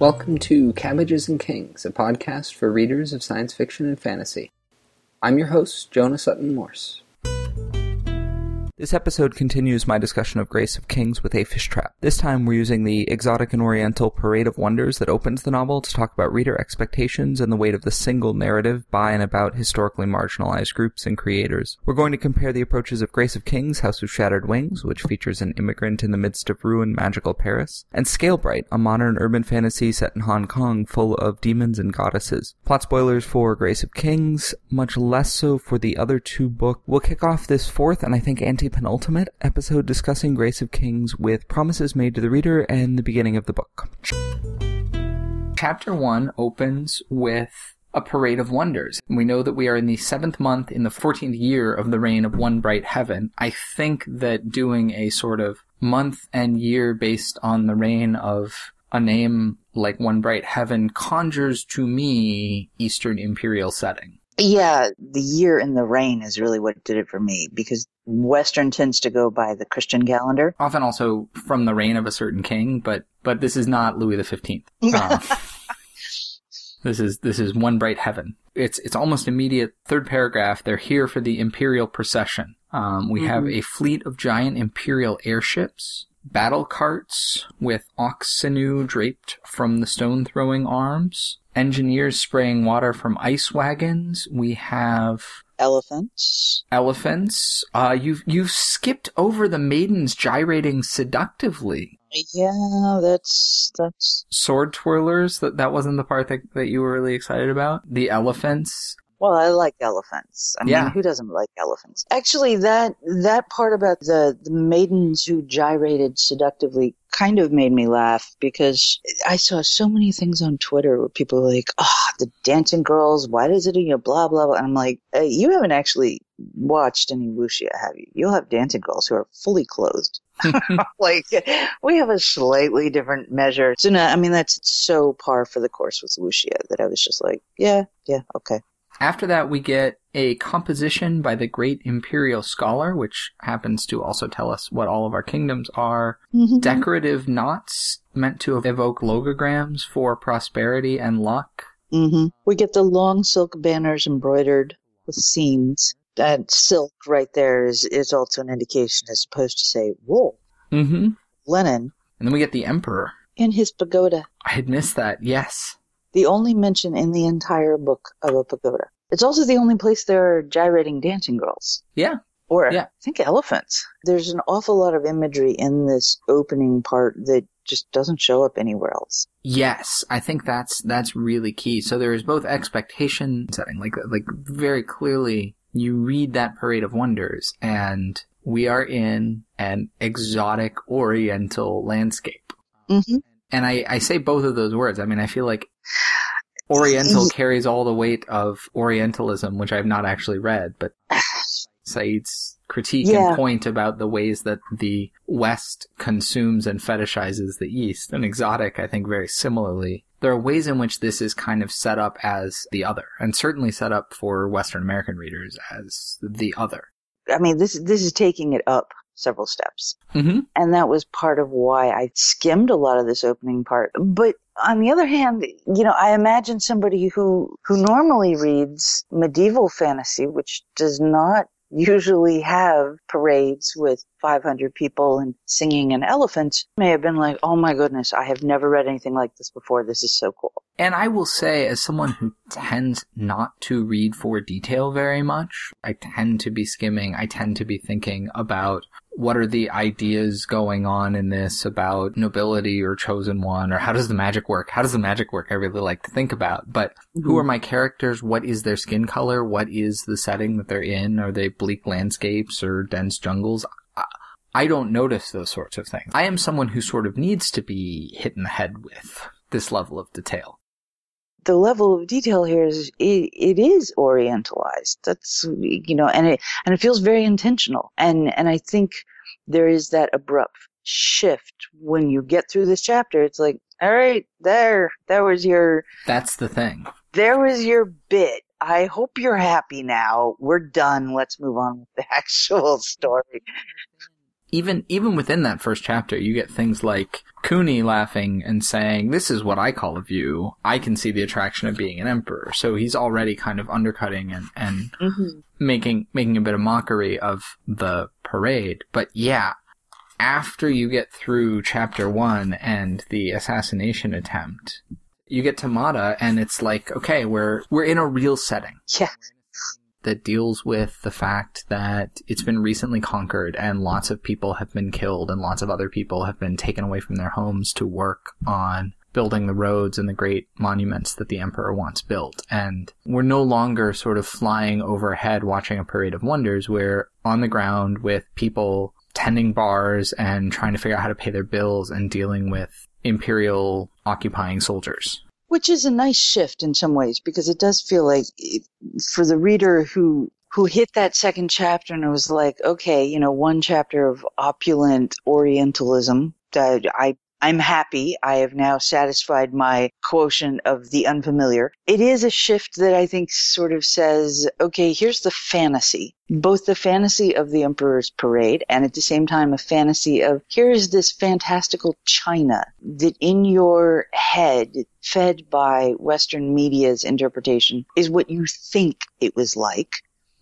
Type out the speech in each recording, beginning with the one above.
Welcome to Cabbages and Kings, a podcast for readers of science fiction and fantasy. I'm your host, Jonah Sutton Morse. This episode continues my discussion of Grace of Kings with a fish trap. This time we're using the exotic and oriental parade of wonders that opens the novel to talk about reader expectations and the weight of the single narrative by and about historically marginalized groups and creators. We're going to compare the approaches of Grace of Kings, House of Shattered Wings, which features an immigrant in the midst of ruined magical Paris, and Scalebright, a modern urban fantasy set in Hong Kong full of demons and goddesses. Plot spoilers for Grace of Kings, much less so for the other two books. We'll kick off this fourth and I think anti penultimate episode discussing Grace of Kings with promises made to the reader and the beginning of the book. Chapter 1 opens with a parade of wonders. We know that we are in the seventh month in the 14th year of the reign of One Bright Heaven. I think that doing a sort of month and year based on the reign of a name like One Bright Heaven conjures to me Eastern Imperial setting. Yeah, the year in the reign is really what did it for me because Western tends to go by the Christian calendar. Often also from the reign of a certain king, but but this is not Louis the Fifteenth. Uh, this is this is one bright heaven. It's it's almost immediate. Third paragraph. They're here for the imperial procession. Um, we mm-hmm. have a fleet of giant imperial airships battle carts with ox sinew draped from the stone throwing arms, engineers spraying water from ice wagons. We have elephants. Elephants. Uh, you've you've skipped over the maidens gyrating seductively. Yeah, that's that's sword twirlers. That that wasn't the part that that you were really excited about. The elephants. Well, I like elephants. I mean, who doesn't like elephants? Actually, that that part about the, the maidens who gyrated seductively kind of made me laugh because I saw so many things on Twitter where people were like, "Ah, oh, the dancing girls. Why does it, you know, blah blah blah." And I'm like, hey, "You haven't actually watched any wuxia, have you? You'll have dancing girls who are fully clothed." like we have a slightly different measure. So no, I mean that's so par for the course with wuxia that I was just like, yeah, yeah, okay. After that, we get a composition by the great imperial scholar, which happens to also tell us what all of our kingdoms are. Mm-hmm. Decorative knots meant to evoke logograms for prosperity and luck. Mm-hmm. We get the long silk banners embroidered with seams. That silk right there is, is also an indication as opposed to, say, wool, mm-hmm. linen. And then we get the emperor. In his pagoda. I had missed that, yes the only mention in the entire book of a pagoda. It's also the only place there are gyrating dancing girls. Yeah. Or yeah. I think elephants. There's an awful lot of imagery in this opening part that just doesn't show up anywhere else. Yes, I think that's that's really key. So there is both expectation setting, like like very clearly you read that parade of wonders and we are in an exotic oriental landscape. Mm-hmm. And I, I say both of those words. I mean, I feel like Oriental mm-hmm. carries all the weight of Orientalism, which I've not actually read, but Said's critique yeah. and point about the ways that the West consumes and fetishizes the East. And exotic, I think, very similarly. There are ways in which this is kind of set up as the other, and certainly set up for Western American readers as the other. I mean, this this is taking it up several steps. Mm-hmm. And that was part of why I skimmed a lot of this opening part. But on the other hand, you know, I imagine somebody who, who normally reads medieval fantasy, which does not usually have parades with 500 people and singing and elephants may have been like, oh my goodness, I have never read anything like this before. This is so cool. And I will say, as someone who tends not to read for detail very much, I tend to be skimming, I tend to be thinking about what are the ideas going on in this about nobility or chosen one or how does the magic work? How does the magic work? I really like to think about. But mm-hmm. who are my characters? What is their skin color? What is the setting that they're in? Are they bleak landscapes or dense jungles? I don't notice those sorts of things. I am someone who sort of needs to be hit in the head with this level of detail. The level of detail here is it, it is orientalized. That's you know, and it and it feels very intentional. And and I think there is that abrupt shift when you get through this chapter. It's like, all right, there, that was your. That's the thing. There was your bit. I hope you're happy now. We're done. Let's move on with the actual story. Even even within that first chapter, you get things like Kuni laughing and saying, "This is what I call a view. I can see the attraction of being an emperor." So he's already kind of undercutting and and mm-hmm. making making a bit of mockery of the parade. But yeah, after you get through chapter one and the assassination attempt, you get to Mata, and it's like, okay, we're we're in a real setting. Yeah that deals with the fact that it's been recently conquered and lots of people have been killed and lots of other people have been taken away from their homes to work on building the roads and the great monuments that the emperor once built. And we're no longer sort of flying overhead watching a parade of wonders. We're on the ground with people tending bars and trying to figure out how to pay their bills and dealing with imperial occupying soldiers which is a nice shift in some ways because it does feel like for the reader who who hit that second chapter and it was like, okay, you know, one chapter of opulent Orientalism that I I'm happy. I have now satisfied my quotient of the unfamiliar. It is a shift that I think sort of says, okay, here's the fantasy. Both the fantasy of the Emperor's Parade and at the same time a fantasy of here's this fantastical China that in your head, fed by Western media's interpretation, is what you think it was like.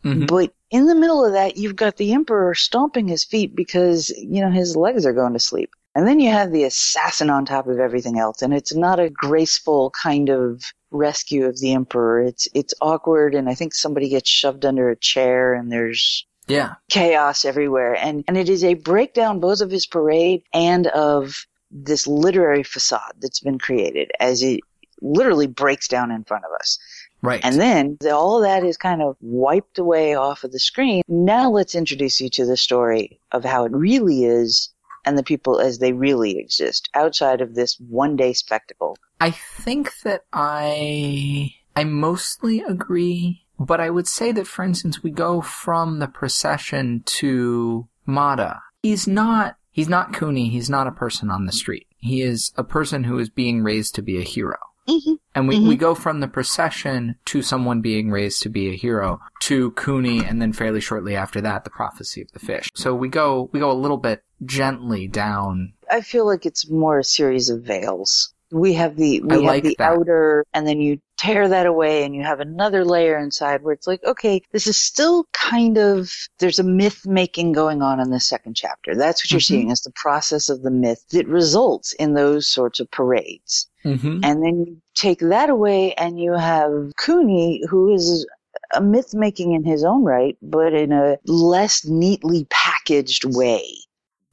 Mm-hmm. But in the middle of that, you've got the emperor stomping his feet because, you know, his legs are going to sleep. And then you have the assassin on top of everything else, and it's not a graceful kind of rescue of the emperor. It's it's awkward, and I think somebody gets shoved under a chair, and there's yeah chaos everywhere, and and it is a breakdown both of his parade and of this literary facade that's been created as it literally breaks down in front of us. Right. And then all of that is kind of wiped away off of the screen. Now let's introduce you to the story of how it really is and the people as they really exist outside of this one day spectacle. I think that I I mostly agree, but I would say that for instance we go from the procession to Mata. He's not he's not Kuni, he's not a person on the street. He is a person who is being raised to be a hero. Mm-hmm. And we, mm-hmm. we go from the procession to someone being raised to be a hero to Kuni and then fairly shortly after that the prophecy of the fish. So we go we go a little bit gently down. I feel like it's more a series of veils. We have the we I have like the that. outer and then you tear that away and you have another layer inside where it's like, okay, this is still kind of there's a myth making going on in the second chapter. That's what you're mm-hmm. seeing is the process of the myth that results in those sorts of parades. Mm-hmm. And then you take that away and you have Kuni who is a myth making in his own right, but in a less neatly packaged way.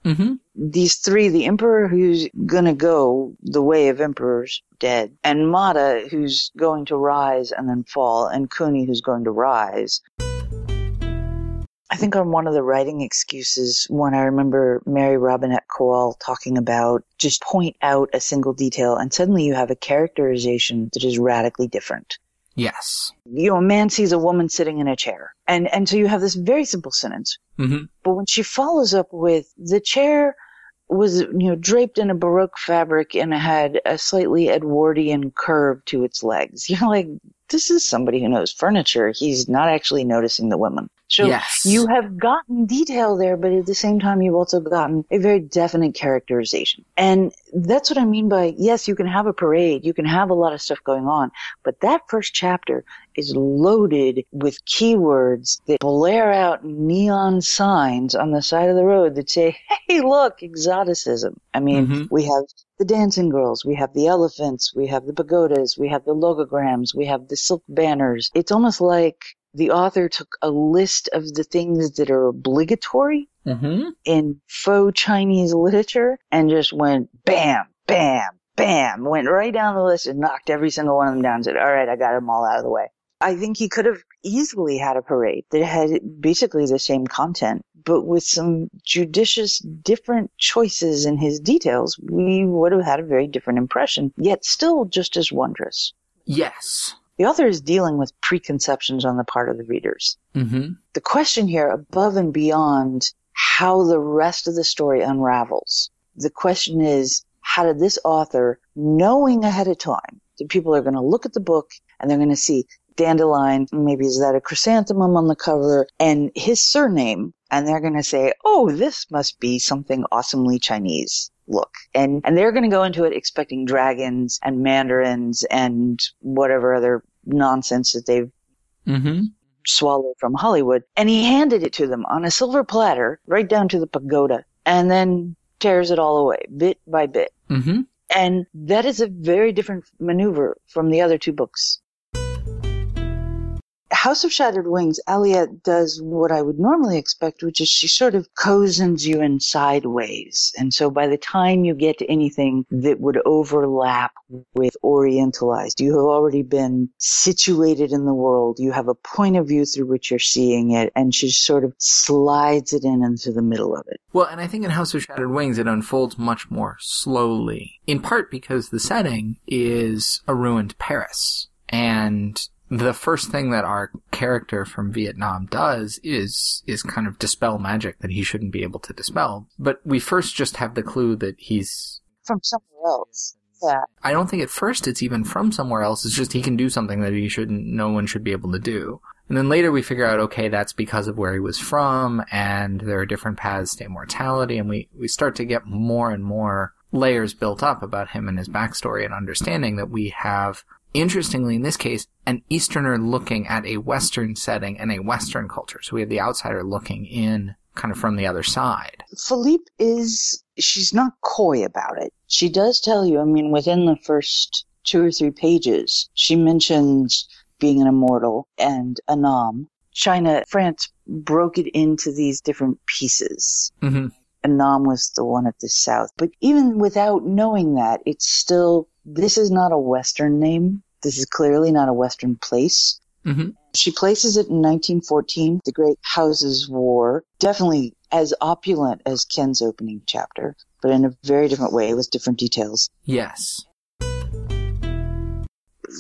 Mm-hmm. These three, the emperor who's gonna go the way of emperors, dead, and Mata who's going to rise and then fall, and Kuni who's going to rise. I think on one of the writing excuses, when I remember Mary Robinette Kowal talking about just point out a single detail and suddenly you have a characterization that is radically different. Yes. You know, a man sees a woman sitting in a chair. And, and so you have this very simple sentence. Mm-hmm. But when she follows up with the chair was, you know, draped in a Baroque fabric and had a slightly Edwardian curve to its legs. You're like, this is somebody who knows furniture. He's not actually noticing the women. So yes. you have gotten detail there, but at the same time, you've also gotten a very definite characterization. And that's what I mean by, yes, you can have a parade, you can have a lot of stuff going on, but that first chapter is loaded with keywords that blare out neon signs on the side of the road that say, hey, look, exoticism. I mean, mm-hmm. we have the dancing girls, we have the elephants, we have the pagodas, we have the logograms, we have the silk banners. It's almost like the author took a list of the things that are obligatory mm-hmm. in faux Chinese literature and just went bam, bam, bam, went right down the list and knocked every single one of them down and said, all right, I got them all out of the way. I think he could have easily had a parade that had basically the same content, but with some judicious different choices in his details, we would have had a very different impression, yet still just as wondrous. Yes. The author is dealing with preconceptions on the part of the readers. Mm-hmm. The question here, above and beyond how the rest of the story unravels, the question is, how did this author, knowing ahead of time that people are going to look at the book and they're going to see dandelion, maybe is that a chrysanthemum on the cover, and his surname, and they're going to say, oh, this must be something awesomely Chinese look. And, and they're going to go into it expecting dragons and mandarins and whatever other nonsense that they've mm-hmm. swallowed from Hollywood. And he handed it to them on a silver platter right down to the pagoda and then tears it all away bit by bit. Mm-hmm. And that is a very different maneuver from the other two books. House of Shattered Wings, Aliette does what I would normally expect, which is she sort of cozens you in sideways. And so by the time you get to anything that would overlap with Orientalized, you have already been situated in the world. You have a point of view through which you're seeing it, and she sort of slides it in into the middle of it. Well, and I think in House of Shattered Wings, it unfolds much more slowly, in part because the setting is a ruined Paris. And the first thing that our character from Vietnam does is is kind of dispel magic that he shouldn't be able to dispel. But we first just have the clue that he's from somewhere else. Yeah. I don't think at first it's even from somewhere else. It's just he can do something that he shouldn't no one should be able to do. And then later we figure out, okay, that's because of where he was from, and there are different paths to immortality, and we, we start to get more and more layers built up about him and his backstory and understanding that we have interestingly, in this case, an Easterner looking at a Western setting and a Western culture. So we have the outsider looking in kind of from the other side. Philippe is, she's not coy about it. She does tell you, I mean, within the first two or three pages, she mentions being an immortal and Annam. China, France broke it into these different pieces. Mm-hmm. Annam was the one at the south. But even without knowing that, it's still, this is not a Western name. This is clearly not a Western place. Mm-hmm. She places it in 1914, the Great Houses War, definitely as opulent as Ken's opening chapter, but in a very different way with different details. Yes.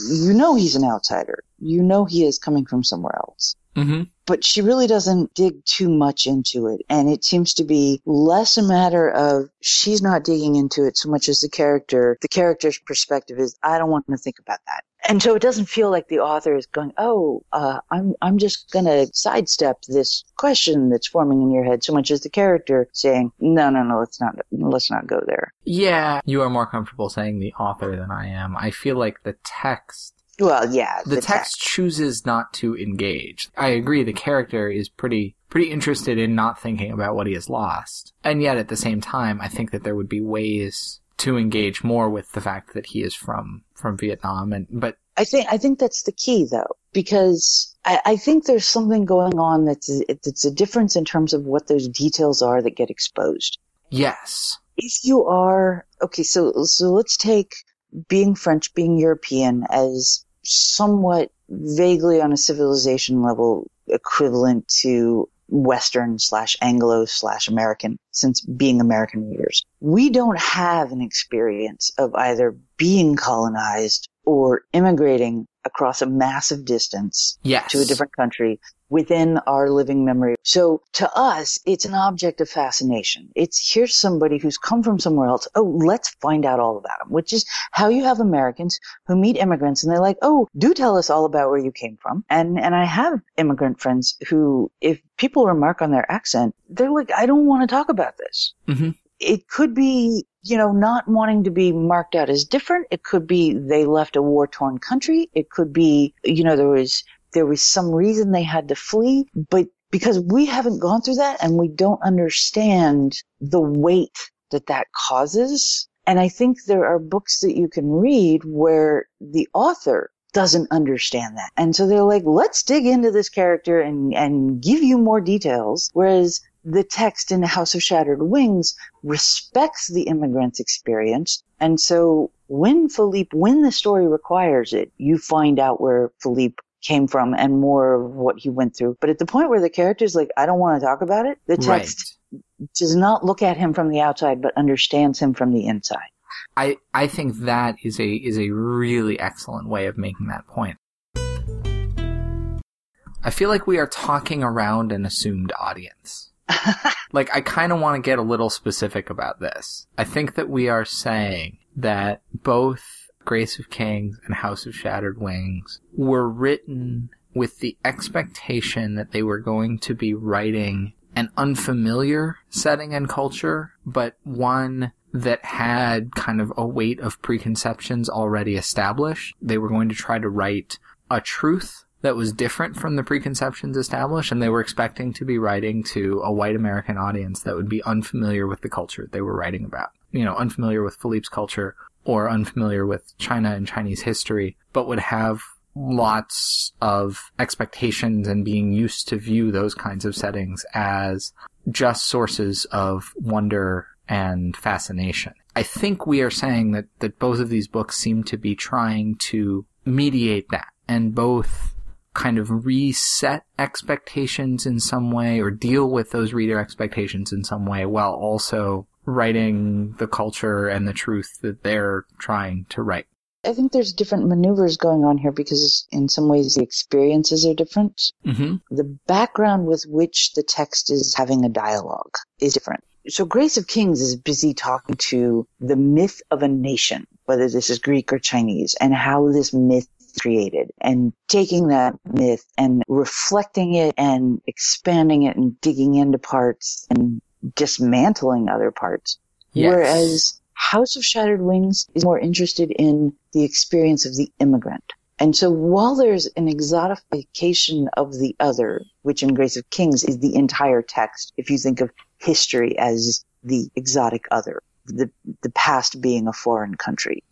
You know he's an outsider. You know he is coming from somewhere else. Mm-hmm but she really doesn't dig too much into it. And it seems to be less a matter of she's not digging into it so much as the character, the character's perspective is, I don't want to think about that. And so it doesn't feel like the author is going, oh, uh, I'm, I'm just going to sidestep this question that's forming in your head so much as the character saying, no, no, no, let's not, let's not go there. Yeah. You are more comfortable saying the author than I am. I feel like the text well, yeah. The, the text, text, chooses not to engage. I agree. The character is pretty pretty interested in not thinking about what he has lost, and yet at the same time, I think that there would be ways to engage more with the fact that he is from from Vietnam. And but I think I think that's the key, though, because I, I think there's something going on that's a, that's a difference in terms of what those details are that get exposed. Yes. If you are okay, so so let's take being French, being European as somewhat vaguely on a civilization level equivalent to Western slash Anglo slash American since being American readers. We don't have an experience of either being colonized or immigrating across a massive distance yes. to a different country within our living memory. So to us, it's an object of fascination. It's here's somebody who's come from somewhere else. Oh, let's find out all about them, which is how you have Americans who meet immigrants and they're like, oh, do tell us all about where you came from. And, and I have immigrant friends who, if people remark on their accent, they're like, I don't want to talk about this. Mm-hmm. It could be you know, not wanting to be marked out as different. It could be they left a war torn country. It could be, you know, there was there was some reason they had to flee, but because we haven't gone through that and we don't understand the weight that that causes. And I think there are books that you can read where the author doesn't understand that. And so they're like, let's dig into this character and, and give you more details. Whereas the text in House of Shattered Wings respects the immigrant's experience. And so when Philippe, when the story requires it, you find out where Philippe came from and more of what he went through. But at the point where the character's like, I don't want to talk about it, the text right. does not look at him from the outside, but understands him from the inside. I, I think that is a, is a really excellent way of making that point. I feel like we are talking around an assumed audience. like, I kind of want to get a little specific about this. I think that we are saying that both Grace of Kings and House of Shattered Wings were written with the expectation that they were going to be writing an unfamiliar setting and culture, but one that had kind of a weight of preconceptions already established. They were going to try to write a truth that was different from the preconceptions established, and they were expecting to be writing to a white American audience that would be unfamiliar with the culture they were writing about. You know, unfamiliar with Philippe's culture or unfamiliar with China and Chinese history, but would have lots of expectations and being used to view those kinds of settings as just sources of wonder and fascination. I think we are saying that, that both of these books seem to be trying to mediate that and both kind of reset expectations in some way or deal with those reader expectations in some way while also writing the culture and the truth that they're trying to write. I think there's different maneuvers going on here because in some ways the experiences are different. Mm-hmm. The background with which the text is having a dialogue is different. So Grace of Kings is busy talking to the myth of a nation, whether this is Greek or Chinese, and how this myth created and taking that myth and reflecting it and expanding it and digging into parts and dismantling other parts. Yes. Whereas House of Shattered Wings is more interested in the experience of the immigrant. And so while there's an exotification of the other, which in Grace of Kings is the entire text, if you think of history as the exotic other, the, the past being a foreign country,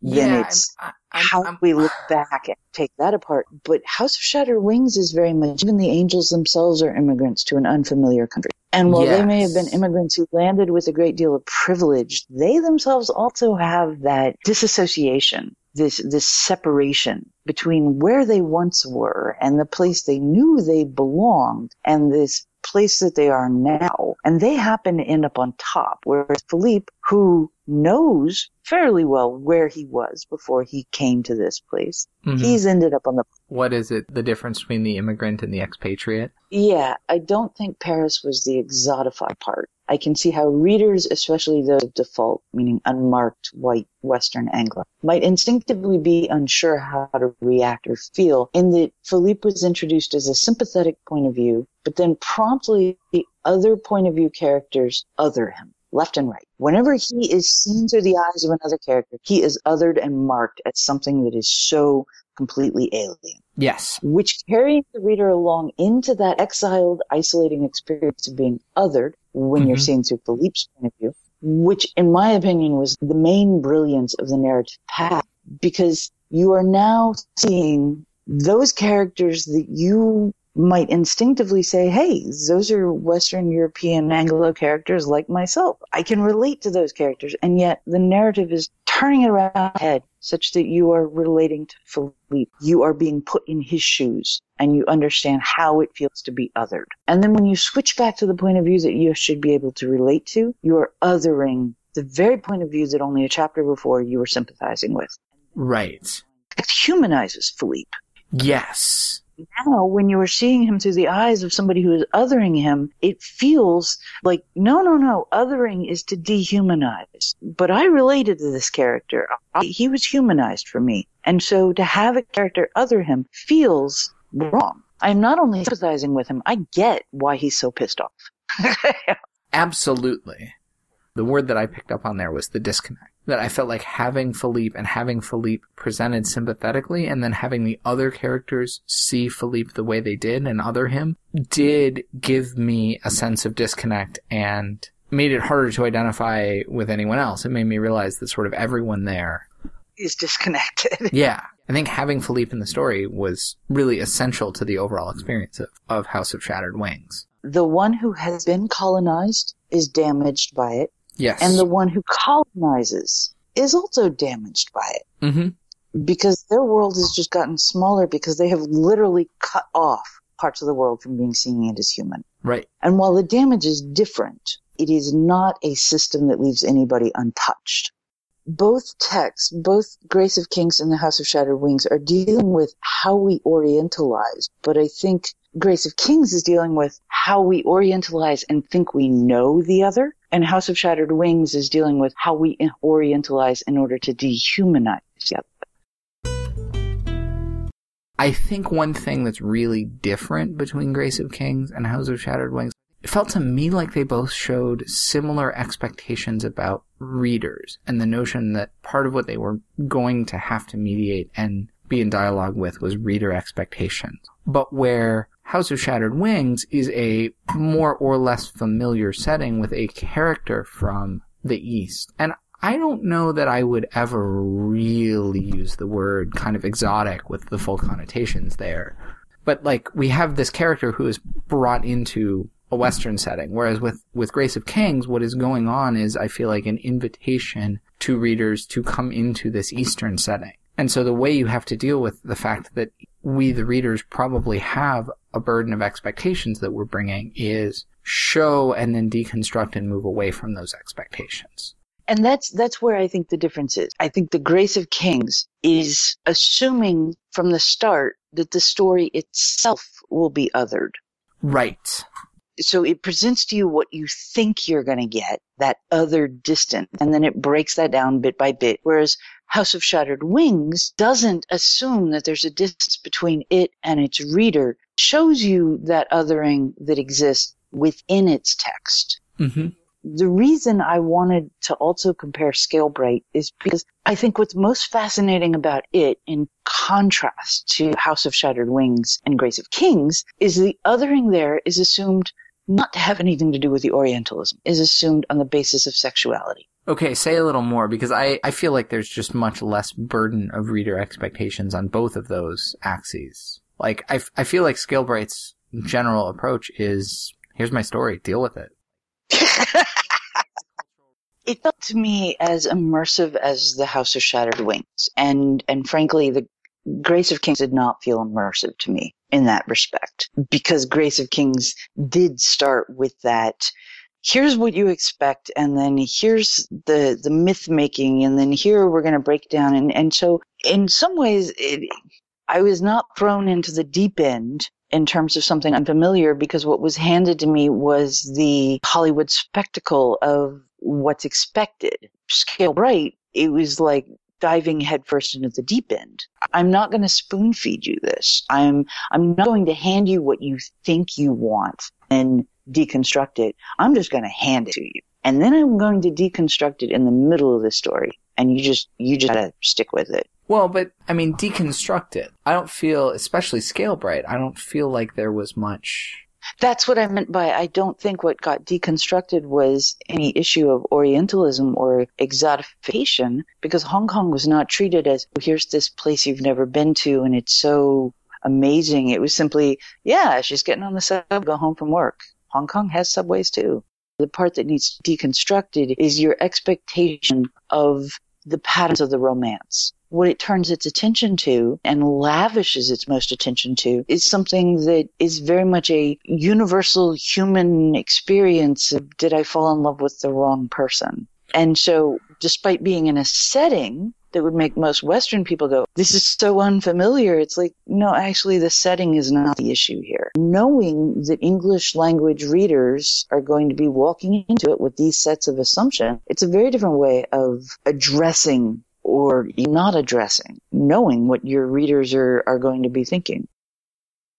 then it's I'm, I'm, how I'm, we look back and take that apart. But House of Shattered Wings is very much, even the angels themselves are immigrants to an unfamiliar country. And while yes. they may have been immigrants who landed with a great deal of privilege, they themselves also have that disassociation, this, this separation between where they once were and the place they knew they belonged and this place that they are now. And they happen to end up on top. Whereas Philippe, who knows fairly well where he was before he came to this place, mm-hmm. he's ended up on the. What is it, the difference between the immigrant and the expatriate? Yeah, I don't think Paris was the exotified part. I can see how readers, especially those of default, meaning unmarked white Western Anglo, might instinctively be unsure how to react or feel in that Philippe was introduced as a sympathetic point of view, but then promptly the other point of view characters other him left and right. Whenever he is seen through the eyes of another character, he is othered and marked as something that is so completely alien. Yes. Which carries the reader along into that exiled, isolating experience of being othered when mm-hmm. you're seeing through Philippe's point of view, which in my opinion was the main brilliance of the narrative path because you are now seeing those characters that you might instinctively say, hey, those are Western European Anglo characters like myself. I can relate to those characters. And yet the narrative is turning it around head such that you are relating to Philippe. You are being put in his shoes and you understand how it feels to be othered. And then when you switch back to the point of view that you should be able to relate to, you are othering the very point of view that only a chapter before you were sympathizing with. Right. It humanizes Philippe. Yes now when you are seeing him through the eyes of somebody who is othering him, it feels like, no, no, no, othering is to dehumanize. But I related to this character. I, he was humanized for me. And so to have a character other him feels wrong. I'm not only sympathizing with him, I get why he's so pissed off. Absolutely. The word that I picked up on there was the disconnect that I felt like having Philippe and having Philippe presented sympathetically and then having the other characters see Philippe the way they did and other him did give me a sense of disconnect and made it harder to identify with anyone else. It made me realize that sort of everyone there is disconnected. yeah. I think having Philippe in the story was really essential to the overall experience of, of House of Shattered Wings. The one who has been colonized is damaged by it. Yes. And the one who colonizes is also damaged by it. Mm-hmm. Because their world has just gotten smaller because they have literally cut off parts of the world from being seen as human. Right. And while the damage is different, it is not a system that leaves anybody untouched. Both texts, both Grace of Kings and the House of Shattered Wings are dealing with how we orientalize, but I think Grace of Kings is dealing with how we orientalize and think we know the other. And House of Shattered Wings is dealing with how we orientalize in order to dehumanize the other. I think one thing that's really different between Grace of Kings and House of Shattered Wings, it felt to me like they both showed similar expectations about readers and the notion that part of what they were going to have to mediate and be in dialogue with was reader expectations. But where House of Shattered Wings is a more or less familiar setting with a character from the East. And I don't know that I would ever really use the word kind of exotic with the full connotations there. But like, we have this character who is brought into a Western setting, whereas with, with Grace of Kings, what is going on is, I feel like, an invitation to readers to come into this Eastern setting. And so the way you have to deal with the fact that we, the readers, probably have a burden of expectations that we're bringing is show and then deconstruct and move away from those expectations. And that's that's where I think the difference is. I think the Grace of Kings is assuming from the start that the story itself will be othered. Right. So it presents to you what you think you're going to get, that other distance, and then it breaks that down bit by bit. Whereas House of Shattered Wings doesn't assume that there's a distance between it and its reader, shows you that othering that exists within its text. Mm-hmm the reason I wanted to also compare Scalebright is because I think what's most fascinating about it, in contrast to House of Shattered Wings and Grace of Kings, is the othering there is assumed not to have anything to do with the Orientalism, is assumed on the basis of sexuality. Okay, say a little more because I, I feel like there's just much less burden of reader expectations on both of those axes. Like, I, I feel like Scalebright's general approach is here's my story, deal with it. it felt to me as immersive as the House of Shattered Wings, and and frankly, the Grace of Kings did not feel immersive to me in that respect because Grace of Kings did start with that. Here's what you expect, and then here's the the myth making, and then here we're going to break down, and and so in some ways, it, I was not thrown into the deep end in terms of something unfamiliar because what was handed to me was the Hollywood spectacle of what's expected. Scalebright, it was like diving headfirst into the deep end. I'm not going to spoon feed you this. I'm I'm not going to hand you what you think you want and deconstruct it. I'm just going to hand it to you. And then I'm going to deconstruct it in the middle of the story and you just you just gotta stick with it. Well, but I mean, deconstruct it. I don't feel, especially Scalebright, I don't feel like there was much. That's what I meant by I don't think what got deconstructed was any issue of Orientalism or exotification, because Hong Kong was not treated as here's this place you've never been to and it's so amazing. It was simply, yeah, she's getting on the subway, go home from work. Hong Kong has subways too. The part that needs deconstructed is your expectation of the patterns of the romance. What it turns its attention to and lavishes its most attention to is something that is very much a universal human experience of did I fall in love with the wrong person? And so, despite being in a setting that would make most Western people go, this is so unfamiliar. It's like, no, actually the setting is not the issue here. Knowing that English language readers are going to be walking into it with these sets of assumptions, it's a very different way of addressing or not addressing, knowing what your readers are, are going to be thinking.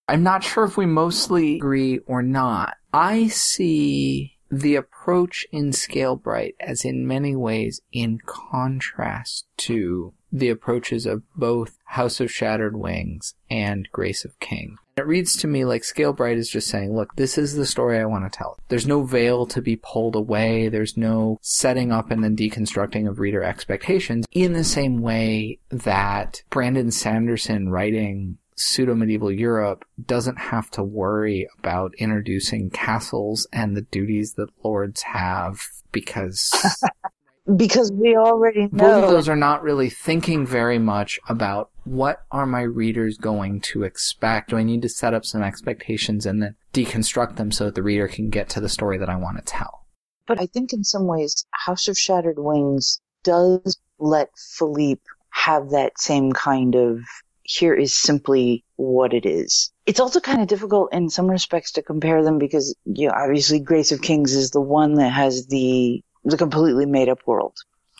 I'm not sure if we mostly agree or not. I see the approach in Scalebright as in many ways in contrast to the approaches of both House of Shattered Wings and Grace of King. It reads to me like Scalebright is just saying, look, this is the story I want to tell. There's no veil to be pulled away. There's no setting up and then deconstructing of reader expectations in the same way that Brandon Sanderson writing pseudo medieval Europe doesn't have to worry about introducing castles and the duties that lords have because because we already know both of those are not really thinking very much about what are my readers going to expect. Do I need to set up some expectations and then deconstruct them so that the reader can get to the story that I want to tell? But I think in some ways, House of Shattered Wings does let Philippe have that same kind of here is simply what it is. It's also kind of difficult in some respects to compare them because, you know, obviously Grace of Kings is the one that has the, the completely made up world.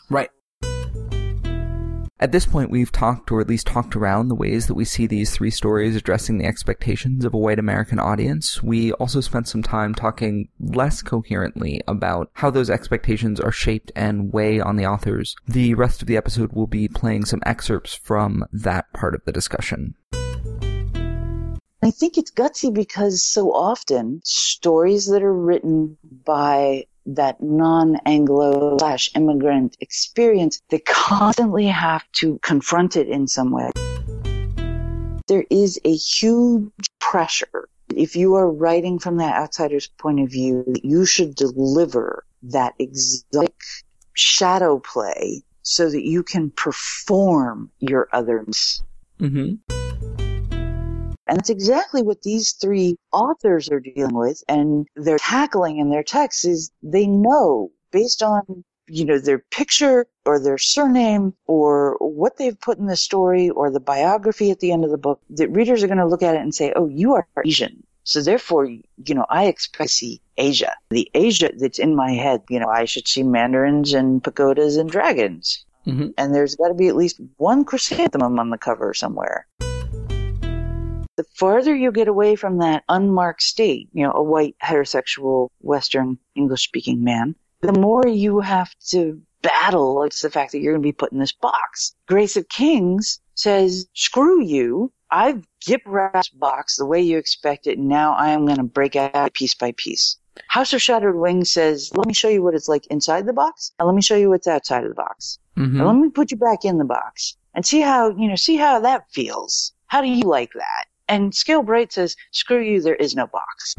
Right. At this point, we've talked, or at least talked around, the ways that we see these three stories addressing the expectations of a white American audience. We also spent some time talking less coherently about how those expectations are shaped and weigh on the authors. The rest of the episode will be playing some excerpts from that part of the discussion. I think it's gutsy because so often stories that are written by that non-Anglo slash immigrant experience, they constantly have to confront it in some way. There is a huge pressure. If you are writing from that outsider's point of view, you should deliver that exotic shadow play so that you can perform your otherness. Mm-hmm. And that's exactly what these three authors are dealing with and they're tackling in their texts is they know based on you know, their picture or their surname or what they've put in the story or the biography at the end of the book, that readers are going to look at it and say, oh, you are Asian. So therefore, you know, I expect to see Asia. The Asia that's in my head, you know, I should see mandarins and pagodas and dragons. Mm-hmm. And there's got to be at least one chrysanthemum on the cover somewhere the farther you get away from that unmarked state, you know, a white heterosexual Western English speaking man, the more you have to battle It's the fact that you're going to be put in this box. Grace of Kings says, screw you. I've gift wrapped this box the way you expect it. And now I am going to break out piece by piece. House of Shattered Wings says, let me show you what it's like inside the box and let me show you what's outside of the box. Mm-hmm. Let me put you back in the box and see how, you know, see how that feels. How do you like that? And Scale Bright says, screw you, there is no box.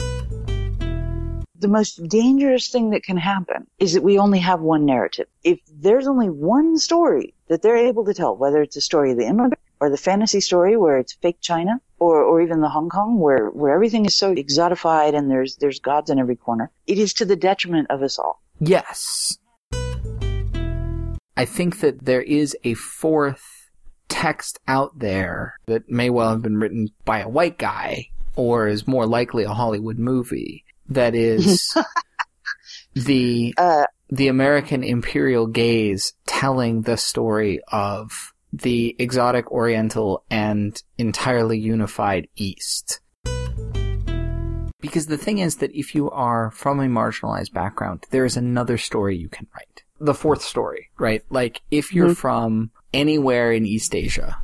The most dangerous thing that can happen is that we only have one narrative. If there's only one story that they're able to tell, whether it's a story of the immigrant or the fantasy story where it's fake China or, or even the Hong Kong where, where everything is so exotified and there's, there's gods in every corner, it is to the detriment of us all. Yes. I think that there is a fourth text out there that may well have been written by a white guy or is more likely a Hollywood movie that is the uh, the American imperial gaze telling the story of the exotic oriental and entirely unified east. Because the thing is that if you are from a marginalized background, there is another story you can write. The fourth story, right? Like if you're mm-hmm. from anywhere in East Asia,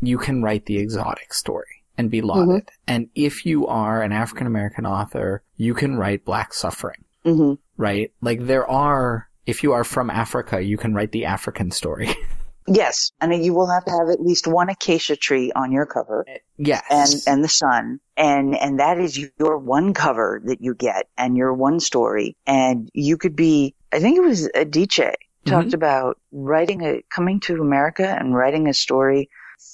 you can write the exotic story and be lauded. Mm-hmm. And if you are an African American author, you can write black suffering. Mm-hmm. Right? Like there are, if you are from Africa, you can write the African story. yes. And you will have to have at least one acacia tree on your cover. Yes. And, and the sun. And, and that is your one cover that you get and your one story. And you could be, I think it was Adichie talked mm-hmm. about writing a coming to America and writing a story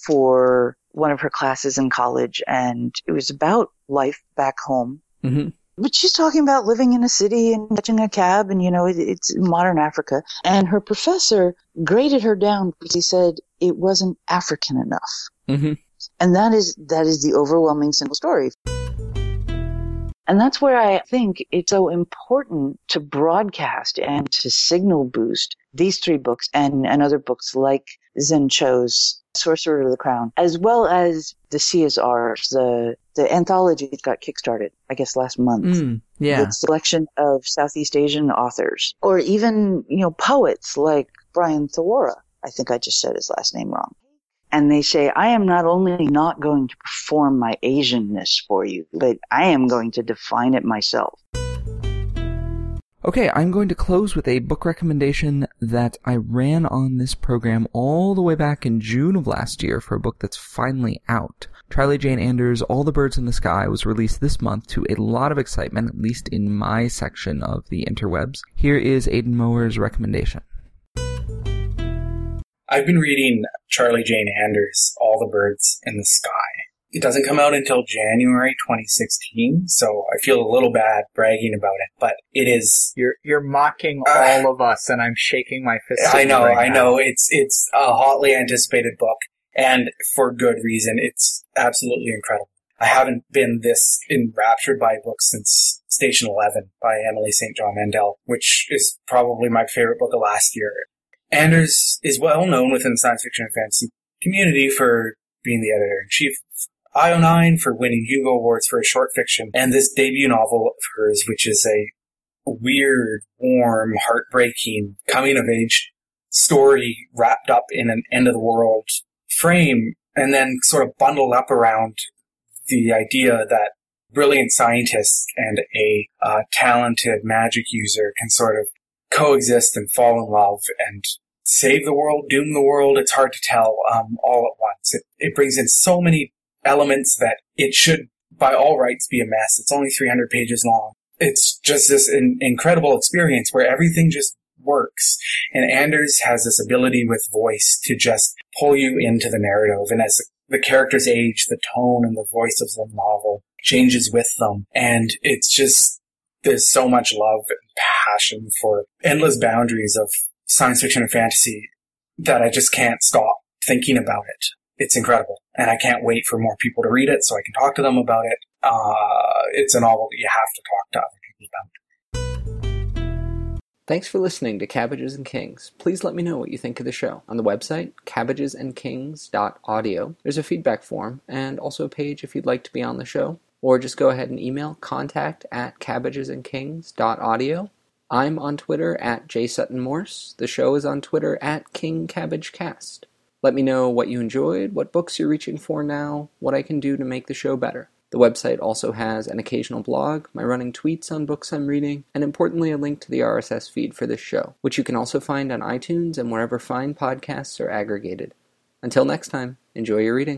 for one of her classes in college, and it was about life back home. Mm-hmm. But she's talking about living in a city and catching a cab, and you know, it, it's modern Africa. And her professor graded her down because he said it wasn't African enough. Mm-hmm. And that is that is the overwhelming single story. And that's where I think it's so important to broadcast and to signal boost these three books and, and other books like Zen Cho's Sorcerer of the Crown, as well as the Sea Is Ours, the, the anthology that got kickstarted, I guess last month. Mm, yeah. The selection of Southeast Asian authors, or even, you know, poets like Bryan Thao Worra. I think I just said his last name wrong and they say, I am not only not going to perform my Asianness for you, but I am going to define it myself. Okay, I'm going to close with a book recommendation that I ran on this program all the way back in June of last year for a book that's finally out. Charlie Jane Anders' All the Birds in the Sky was released this month to a lot of excitement, at least in my section of the interwebs. Here is Aidan Moher's recommendation. I've been reading Charlie Jane Anders' All the Birds in the Sky. It doesn't come out until January 2016, so I feel a little bad bragging about it, but it is. You're you're mocking uh, all of us, and I'm shaking my fist. I know, right I now. know. It's it's a hotly anticipated book, and for good reason. It's absolutely incredible. I haven't been this enraptured by a book since Station Eleven by Emily St. John Mandel, which is probably my favorite book of last year Anders is well known within the science fiction and fantasy community for being the editor in chief IO9, for winning Hugo Awards for a short fiction, and this debut novel of hers, which is a weird, warm, heartbreaking coming of age story wrapped up in an end of the world frame and then sort of bundled up around the idea that brilliant scientists and a uh, talented magic user can sort of coexist and fall in love and save the world, doom the world. It's hard to tell um, all at once. It, it brings in so many elements that it should, by all rights, be a mess. It's only 300 pages long. It's just this in, incredible experience where everything just works. And Anders has this ability with voice to just pull you into the narrative. And as the characters age, the tone and the voice of the novel changes with them. And it's just, there's so much love and passion for endless boundaries of science fiction and fantasy that I just can't stop thinking about it. It's incredible. And I can't wait for more people to read it so I can talk to them about it. Uh, it's a novel that you have to talk to other people about. Thanks for listening to Cabbages and Kings. Please let me know what you think of the show. On the website, cabbagesandkings.audio, there's a feedback form and also a page if you'd like to be on the show. Or just go ahead and email contact at cabbagesandkings.audio. I'm on Twitter at jsuttonmorse. The show is on Twitter at kingcabbagecast. Let me know what you enjoyed, what books you're reaching for now, what I can do to make the show better. The website also has an occasional blog, my running tweets on books I'm reading, and importantly, a link to the RSS feed for this show, which you can also find on iTunes and wherever fine podcasts are aggregated. Until next time, enjoy your reading.